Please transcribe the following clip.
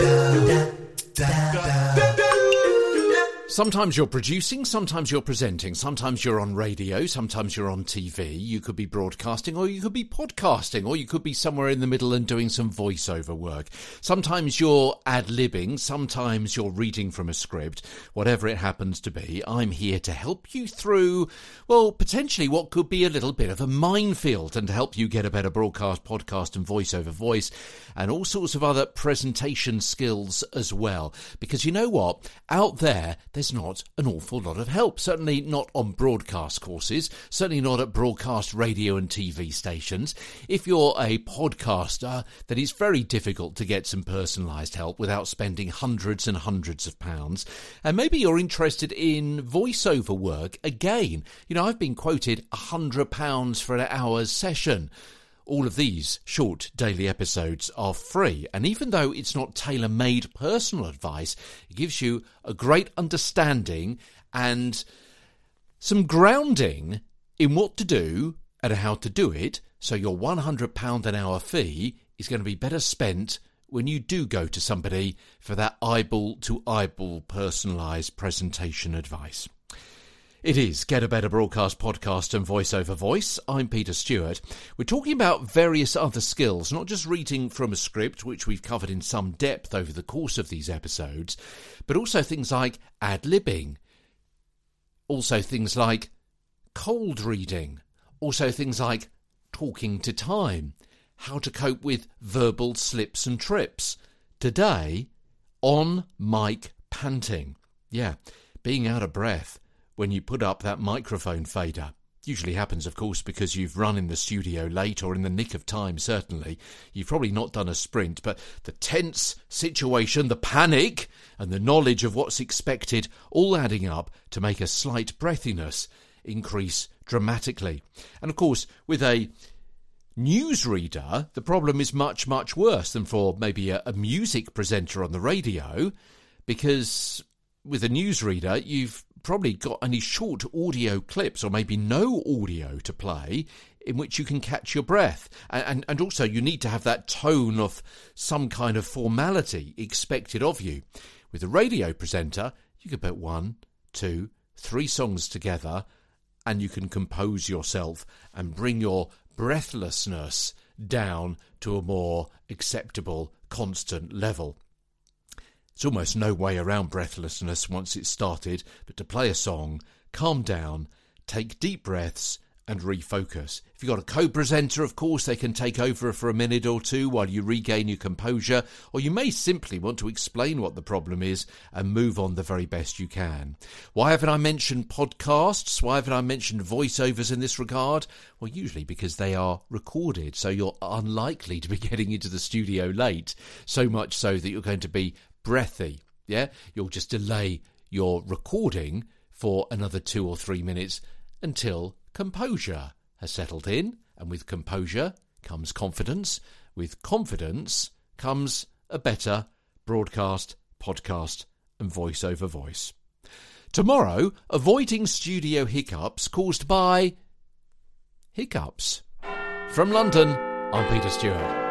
da, da. Sometimes you're producing, sometimes you're presenting, sometimes you're on radio, sometimes you're on TV. You could be broadcasting, or you could be podcasting, or you could be somewhere in the middle and doing some voiceover work. Sometimes you're ad libbing, sometimes you're reading from a script. Whatever it happens to be, I'm here to help you through, well, potentially what could be a little bit of a minefield and to help you get a better broadcast, podcast, and voiceover voice, and all sorts of other presentation skills as well. Because you know what? Out there, there's not an awful lot of help. Certainly not on broadcast courses, certainly not at broadcast radio and TV stations. If you're a podcaster, then it's very difficult to get some personalised help without spending hundreds and hundreds of pounds. And maybe you're interested in voiceover work again. You know, I've been quoted a hundred pounds for an hour's session. All of these short daily episodes are free, and even though it's not tailor made personal advice, it gives you a great understanding and some grounding in what to do and how to do it. So, your £100 an hour fee is going to be better spent when you do go to somebody for that eyeball to eyeball personalised presentation advice. It is Get a Better Broadcast podcast and voiceover voice. I'm Peter Stewart. We're talking about various other skills, not just reading from a script, which we've covered in some depth over the course of these episodes, but also things like ad libbing, also things like cold reading, also things like talking to time, how to cope with verbal slips and trips. Today, on mic panting. Yeah, being out of breath when you put up that microphone fader. Usually happens, of course, because you've run in the studio late or in the nick of time, certainly. You've probably not done a sprint, but the tense situation, the panic, and the knowledge of what's expected all adding up to make a slight breathiness increase dramatically. And of course, with a newsreader, the problem is much, much worse than for maybe a, a music presenter on the radio, because with a newsreader, you've probably got only short audio clips or maybe no audio to play in which you can catch your breath. And, and, and, also, you need to have that tone of some kind of formality expected of you. With a radio presenter, you can put one, two, three songs together and you can compose yourself and bring your breathlessness down to a more acceptable, constant level. It's almost no way around breathlessness once it's started, but to play a song, calm down, take deep breaths, and refocus. If you've got a co presenter, of course, they can take over for a minute or two while you regain your composure, or you may simply want to explain what the problem is and move on the very best you can. Why haven't I mentioned podcasts? Why haven't I mentioned voiceovers in this regard? Well, usually because they are recorded, so you're unlikely to be getting into the studio late, so much so that you're going to be breathy. Yeah, you'll just delay your recording for another two or three minutes until composure has settled in. And with composure comes confidence. With confidence comes a better broadcast, podcast, and voiceover voice. Tomorrow, avoiding studio hiccups caused by hiccups. From London, I'm Peter Stewart.